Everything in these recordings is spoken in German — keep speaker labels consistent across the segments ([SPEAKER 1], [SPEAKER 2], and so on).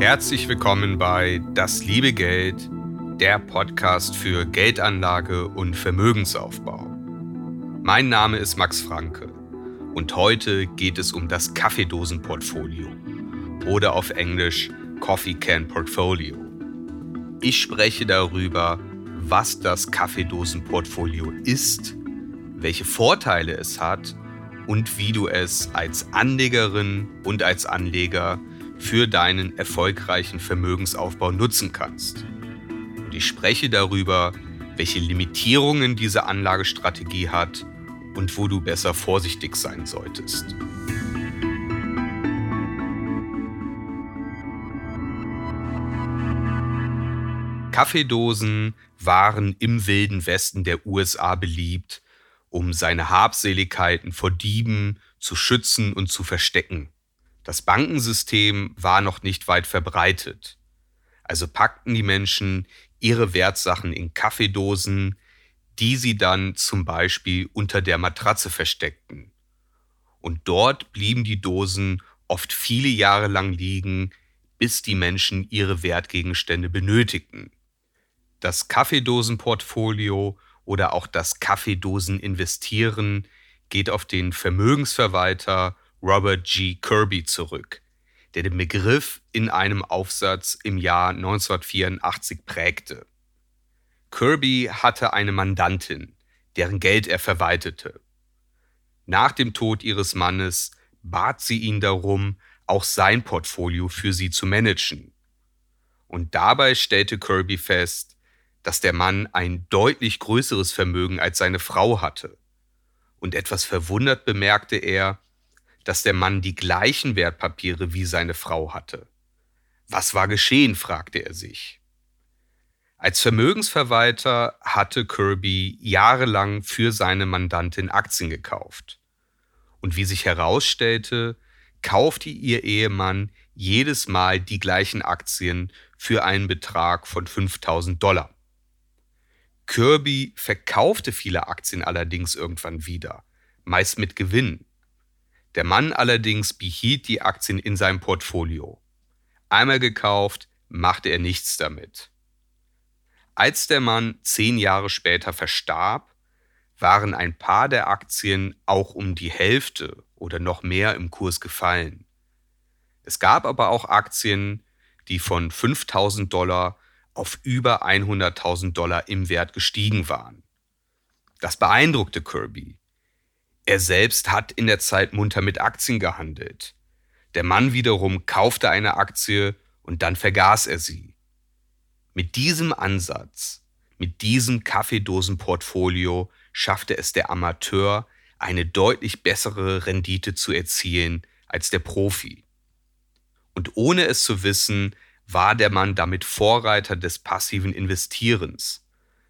[SPEAKER 1] Herzlich willkommen bei Das liebe Geld, der Podcast für Geldanlage und Vermögensaufbau. Mein Name ist Max Franke und heute geht es um das Kaffeedosenportfolio oder auf Englisch Coffee Can Portfolio. Ich spreche darüber, was das Kaffeedosenportfolio ist, welche Vorteile es hat und wie du es als Anlegerin und als Anleger für deinen erfolgreichen Vermögensaufbau nutzen kannst. Und ich spreche darüber, welche Limitierungen diese Anlagestrategie hat und wo du besser vorsichtig sein solltest. Kaffeedosen waren im wilden Westen der USA beliebt, um seine Habseligkeiten vor Dieben zu schützen und zu verstecken. Das Bankensystem war noch nicht weit verbreitet. Also packten die Menschen ihre Wertsachen in Kaffeedosen, die sie dann zum Beispiel unter der Matratze versteckten. Und dort blieben die Dosen oft viele Jahre lang liegen, bis die Menschen ihre Wertgegenstände benötigten. Das Kaffeedosenportfolio oder auch das Kaffeedoseninvestieren geht auf den Vermögensverwalter Robert G. Kirby zurück, der den Begriff in einem Aufsatz im Jahr 1984 prägte. Kirby hatte eine Mandantin, deren Geld er verwaltete. Nach dem Tod ihres Mannes bat sie ihn darum, auch sein Portfolio für sie zu managen. Und dabei stellte Kirby fest, dass der Mann ein deutlich größeres Vermögen als seine Frau hatte. Und etwas verwundert bemerkte er, dass der Mann die gleichen Wertpapiere wie seine Frau hatte. Was war geschehen, fragte er sich. Als Vermögensverwalter hatte Kirby jahrelang für seine Mandantin Aktien gekauft. Und wie sich herausstellte, kaufte ihr Ehemann jedes Mal die gleichen Aktien für einen Betrag von 5000 Dollar. Kirby verkaufte viele Aktien allerdings irgendwann wieder, meist mit Gewinn. Der Mann allerdings behielt die Aktien in seinem Portfolio. Einmal gekauft, machte er nichts damit. Als der Mann zehn Jahre später verstarb, waren ein paar der Aktien auch um die Hälfte oder noch mehr im Kurs gefallen. Es gab aber auch Aktien, die von 5000 Dollar auf über 100.000 Dollar im Wert gestiegen waren. Das beeindruckte Kirby. Er selbst hat in der Zeit munter mit Aktien gehandelt. Der Mann wiederum kaufte eine Aktie und dann vergaß er sie. Mit diesem Ansatz, mit diesem Kaffeedosenportfolio schaffte es der Amateur, eine deutlich bessere Rendite zu erzielen als der Profi. Und ohne es zu wissen, war der Mann damit Vorreiter des passiven Investierens,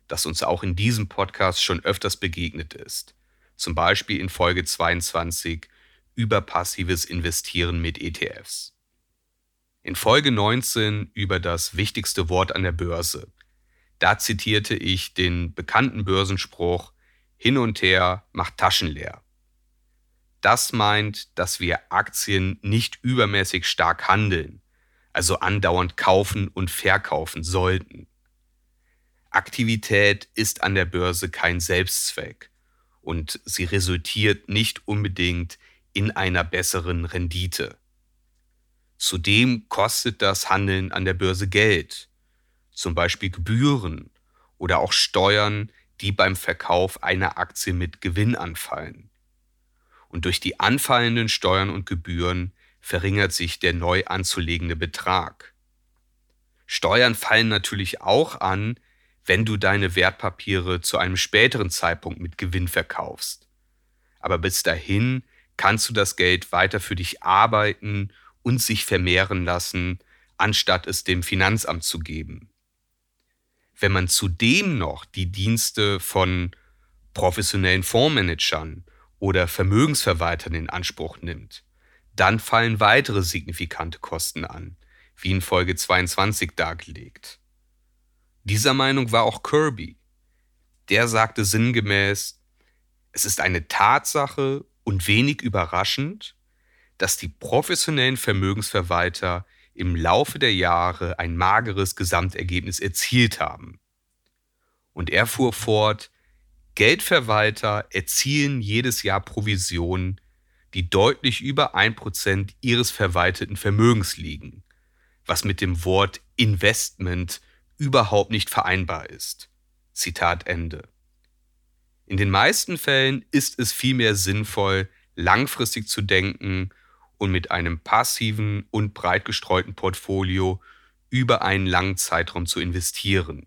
[SPEAKER 1] das uns auch in diesem Podcast schon öfters begegnet ist zum Beispiel in Folge 22 über passives Investieren mit ETFs. In Folge 19 über das wichtigste Wort an der Börse. Da zitierte ich den bekannten Börsenspruch Hin und her macht Taschen leer. Das meint, dass wir Aktien nicht übermäßig stark handeln, also andauernd kaufen und verkaufen sollten. Aktivität ist an der Börse kein Selbstzweck und sie resultiert nicht unbedingt in einer besseren Rendite. Zudem kostet das Handeln an der Börse Geld, zum Beispiel Gebühren oder auch Steuern, die beim Verkauf einer Aktie mit Gewinn anfallen. Und durch die anfallenden Steuern und Gebühren verringert sich der neu anzulegende Betrag. Steuern fallen natürlich auch an, wenn du deine Wertpapiere zu einem späteren Zeitpunkt mit Gewinn verkaufst. Aber bis dahin kannst du das Geld weiter für dich arbeiten und sich vermehren lassen, anstatt es dem Finanzamt zu geben. Wenn man zudem noch die Dienste von professionellen Fondsmanagern oder Vermögensverwaltern in Anspruch nimmt, dann fallen weitere signifikante Kosten an, wie in Folge 22 dargelegt. Dieser Meinung war auch Kirby. Der sagte sinngemäß, es ist eine Tatsache und wenig überraschend, dass die professionellen Vermögensverwalter im Laufe der Jahre ein mageres Gesamtergebnis erzielt haben. Und er fuhr fort, Geldverwalter erzielen jedes Jahr Provisionen, die deutlich über ein Prozent ihres verwalteten Vermögens liegen, was mit dem Wort Investment überhaupt nicht vereinbar ist. Zitat Ende. In den meisten Fällen ist es vielmehr sinnvoll, langfristig zu denken und mit einem passiven und breit gestreuten Portfolio über einen langen Zeitraum zu investieren.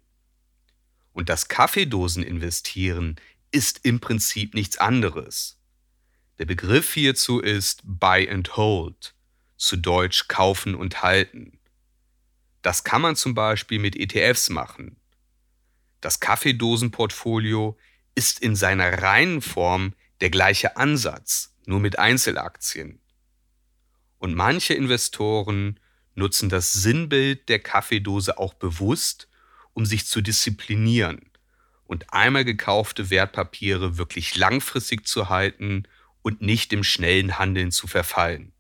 [SPEAKER 1] Und das Kaffeedosen-Investieren ist im Prinzip nichts anderes. Der Begriff hierzu ist Buy and Hold, zu Deutsch kaufen und halten. Das kann man zum Beispiel mit ETFs machen. Das Kaffeedosenportfolio ist in seiner reinen Form der gleiche Ansatz, nur mit Einzelaktien. Und manche Investoren nutzen das Sinnbild der Kaffeedose auch bewusst, um sich zu disziplinieren und einmal gekaufte Wertpapiere wirklich langfristig zu halten und nicht dem schnellen Handeln zu verfallen.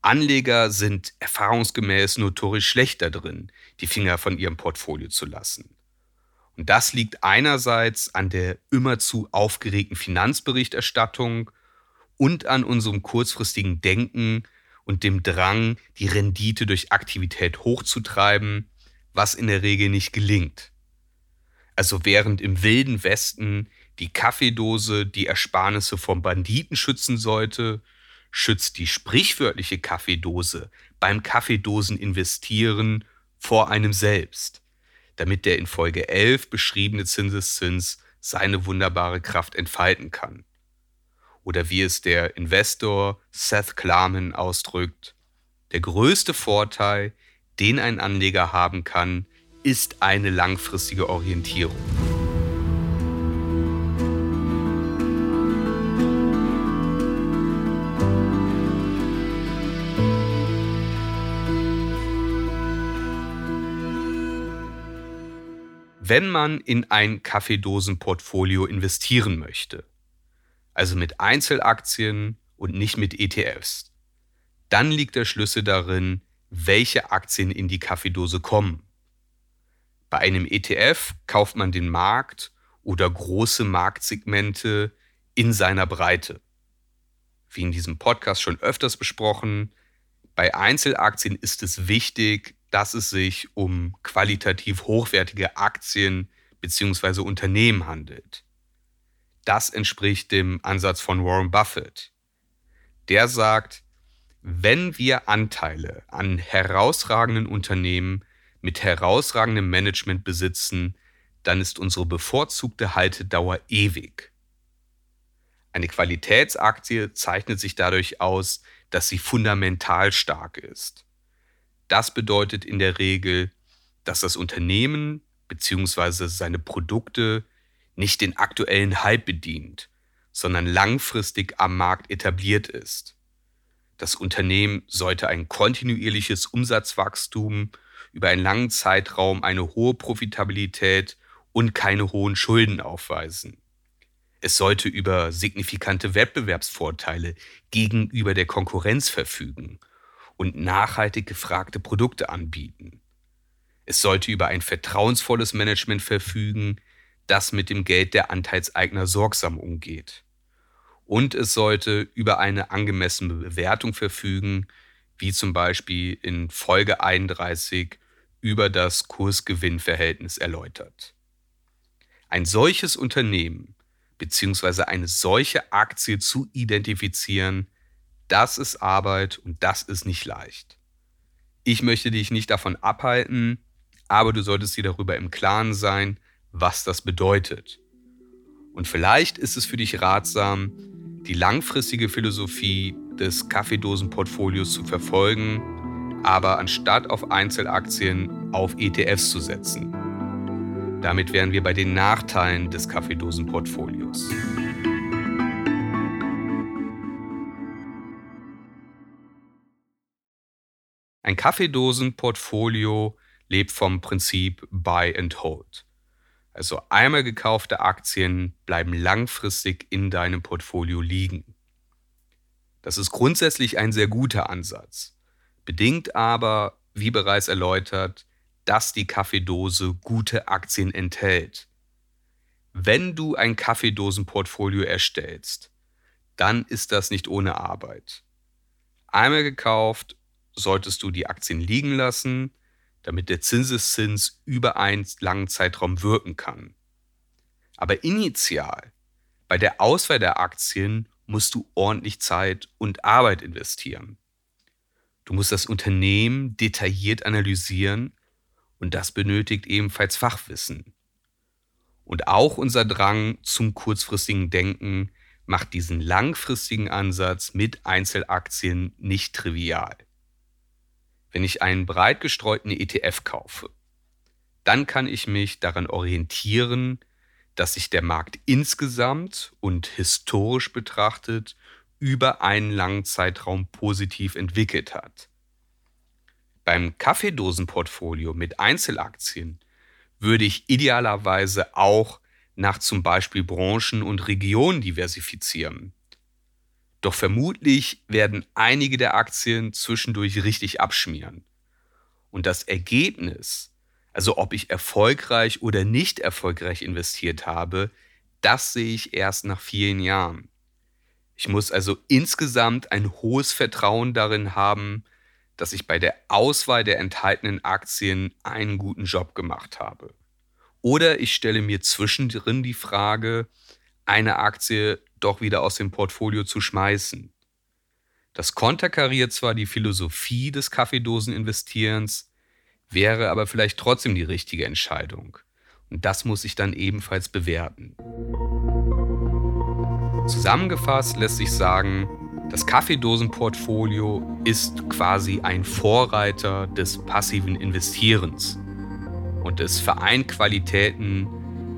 [SPEAKER 1] Anleger sind erfahrungsgemäß notorisch schlechter drin, die Finger von ihrem Portfolio zu lassen. Und das liegt einerseits an der immerzu aufgeregten Finanzberichterstattung und an unserem kurzfristigen Denken und dem Drang, die Rendite durch Aktivität hochzutreiben, was in der Regel nicht gelingt. Also während im wilden Westen die Kaffeedose die Ersparnisse vom Banditen schützen sollte, schützt die sprichwörtliche Kaffeedose beim Kaffeedosen investieren vor einem selbst, damit der in Folge 11 beschriebene Zinseszins seine wunderbare Kraft entfalten kann oder wie es der Investor Seth Klarman ausdrückt, der größte Vorteil, den ein Anleger haben kann, ist eine langfristige Orientierung. Wenn man in ein Kaffeedosenportfolio investieren möchte, also mit Einzelaktien und nicht mit ETFs. Dann liegt der Schlüssel darin, welche Aktien in die Kaffeedose kommen. Bei einem ETF kauft man den Markt oder große Marktsegmente in seiner Breite. Wie in diesem Podcast schon öfters besprochen, bei Einzelaktien ist es wichtig, dass es sich um qualitativ hochwertige Aktien bzw. Unternehmen handelt. Das entspricht dem Ansatz von Warren Buffett. Der sagt, wenn wir Anteile an herausragenden Unternehmen mit herausragendem Management besitzen, dann ist unsere bevorzugte Haltedauer ewig. Eine Qualitätsaktie zeichnet sich dadurch aus, dass sie fundamental stark ist. Das bedeutet in der Regel, dass das Unternehmen bzw. seine Produkte nicht den aktuellen Hype bedient, sondern langfristig am Markt etabliert ist. Das Unternehmen sollte ein kontinuierliches Umsatzwachstum über einen langen Zeitraum eine hohe Profitabilität und keine hohen Schulden aufweisen. Es sollte über signifikante Wettbewerbsvorteile gegenüber der Konkurrenz verfügen und nachhaltig gefragte Produkte anbieten. Es sollte über ein vertrauensvolles Management verfügen, das mit dem Geld der Anteilseigner sorgsam umgeht. Und es sollte über eine angemessene Bewertung verfügen, wie zum Beispiel in Folge 31 über das Kurs-Gewinn-Verhältnis erläutert. Ein solches Unternehmen bzw. eine solche Aktie zu identifizieren, das ist Arbeit und das ist nicht leicht. Ich möchte dich nicht davon abhalten, aber du solltest dir darüber im Klaren sein, was das bedeutet. Und vielleicht ist es für dich ratsam, die langfristige Philosophie des Kaffeedosenportfolios zu verfolgen, aber anstatt auf Einzelaktien auf ETFs zu setzen. Damit wären wir bei den Nachteilen des Kaffeedosenportfolios. Ein Kaffeedosenportfolio lebt vom Prinzip Buy and Hold. Also einmal gekaufte Aktien bleiben langfristig in deinem Portfolio liegen. Das ist grundsätzlich ein sehr guter Ansatz, bedingt aber, wie bereits erläutert, dass die Kaffeedose gute Aktien enthält. Wenn du ein Kaffeedosenportfolio erstellst, dann ist das nicht ohne Arbeit. Einmal gekauft solltest du die Aktien liegen lassen, damit der Zinseszins über einen langen Zeitraum wirken kann. Aber initial, bei der Auswahl der Aktien, musst du ordentlich Zeit und Arbeit investieren. Du musst das Unternehmen detailliert analysieren und das benötigt ebenfalls Fachwissen. Und auch unser Drang zum kurzfristigen Denken macht diesen langfristigen Ansatz mit Einzelaktien nicht trivial wenn ich einen breit gestreuten ETF kaufe, dann kann ich mich daran orientieren, dass sich der Markt insgesamt und historisch betrachtet über einen langen Zeitraum positiv entwickelt hat. Beim Kaffeedosenportfolio mit Einzelaktien würde ich idealerweise auch nach zum Beispiel Branchen und Regionen diversifizieren. Doch vermutlich werden einige der Aktien zwischendurch richtig abschmieren. Und das Ergebnis, also ob ich erfolgreich oder nicht erfolgreich investiert habe, das sehe ich erst nach vielen Jahren. Ich muss also insgesamt ein hohes Vertrauen darin haben, dass ich bei der Auswahl der enthaltenen Aktien einen guten Job gemacht habe. Oder ich stelle mir zwischendrin die Frage, eine Aktie doch wieder aus dem Portfolio zu schmeißen. Das konterkariert zwar die Philosophie des Kaffeedoseninvestierens, wäre aber vielleicht trotzdem die richtige Entscheidung. Und das muss ich dann ebenfalls bewerten. Zusammengefasst lässt sich sagen, das Kaffeedosenportfolio ist quasi ein Vorreiter des passiven Investierens und es vereint Qualitäten,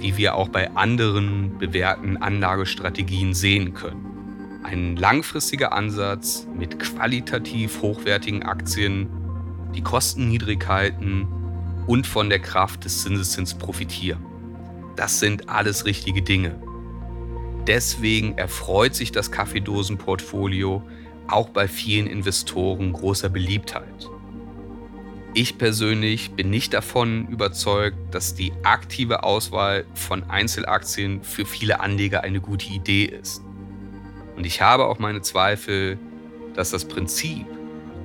[SPEAKER 1] die wir auch bei anderen bewährten Anlagestrategien sehen können. Ein langfristiger Ansatz mit qualitativ hochwertigen Aktien, die Kosten niedrig halten und von der Kraft des Zinseszins profitieren. Das sind alles richtige Dinge. Deswegen erfreut sich das Kaffeedosenportfolio auch bei vielen Investoren großer Beliebtheit. Ich persönlich bin nicht davon überzeugt, dass die aktive Auswahl von Einzelaktien für viele Anleger eine gute Idee ist. Und ich habe auch meine Zweifel, dass das Prinzip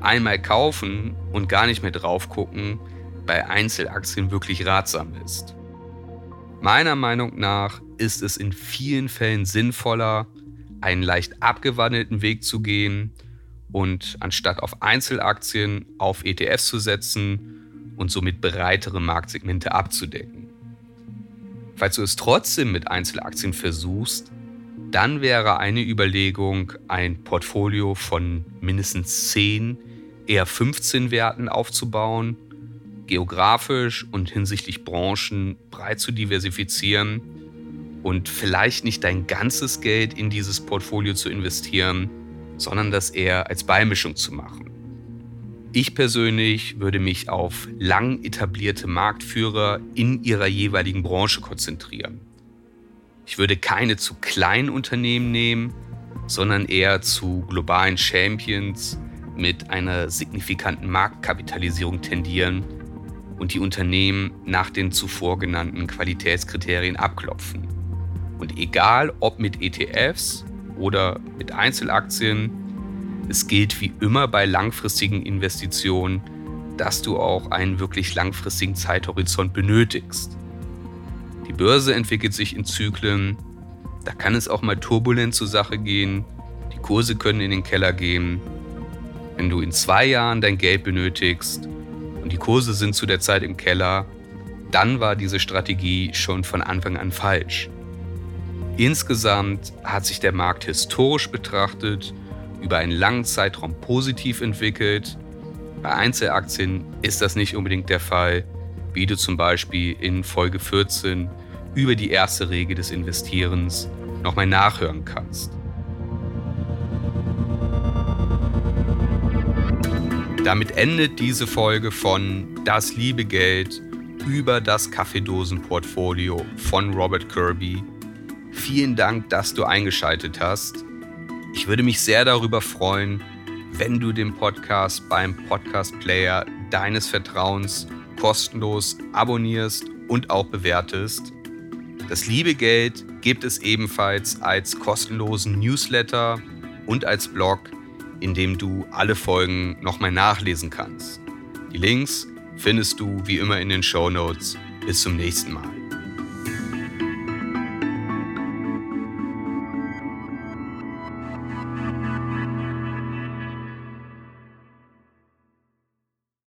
[SPEAKER 1] einmal kaufen und gar nicht mehr drauf gucken bei Einzelaktien wirklich ratsam ist. Meiner Meinung nach ist es in vielen Fällen sinnvoller, einen leicht abgewandelten Weg zu gehen und anstatt auf Einzelaktien auf ETFs zu setzen und somit breitere Marktsegmente abzudecken. Falls du es trotzdem mit Einzelaktien versuchst, dann wäre eine Überlegung, ein Portfolio von mindestens 10, eher 15 Werten aufzubauen, geografisch und hinsichtlich Branchen breit zu diversifizieren und vielleicht nicht dein ganzes Geld in dieses Portfolio zu investieren, sondern das eher als Beimischung zu machen. Ich persönlich würde mich auf lang etablierte Marktführer in ihrer jeweiligen Branche konzentrieren. Ich würde keine zu kleinen Unternehmen nehmen, sondern eher zu globalen Champions mit einer signifikanten Marktkapitalisierung tendieren und die Unternehmen nach den zuvor genannten Qualitätskriterien abklopfen. Und egal ob mit ETFs oder mit Einzelaktien. Es gilt wie immer bei langfristigen Investitionen, dass du auch einen wirklich langfristigen Zeithorizont benötigst. Die Börse entwickelt sich in Zyklen, da kann es auch mal turbulent zur Sache gehen, die Kurse können in den Keller gehen. Wenn du in zwei Jahren dein Geld benötigst und die Kurse sind zu der Zeit im Keller, dann war diese Strategie schon von Anfang an falsch. Insgesamt hat sich der Markt historisch betrachtet über einen langen Zeitraum positiv entwickelt. Bei Einzelaktien ist das nicht unbedingt der Fall, wie du zum Beispiel in Folge 14 über die erste Regel des Investierens nochmal nachhören kannst. Damit endet diese Folge von Das liebe Geld über das Kaffeedosenportfolio von Robert Kirby. Vielen Dank, dass du eingeschaltet hast. Ich würde mich sehr darüber freuen, wenn du den Podcast beim Podcast Player deines Vertrauens kostenlos abonnierst und auch bewertest. Das liebe Geld gibt es ebenfalls als kostenlosen Newsletter und als Blog, in dem du alle Folgen nochmal nachlesen kannst. Die Links findest du wie immer in den Show Notes. Bis zum nächsten Mal.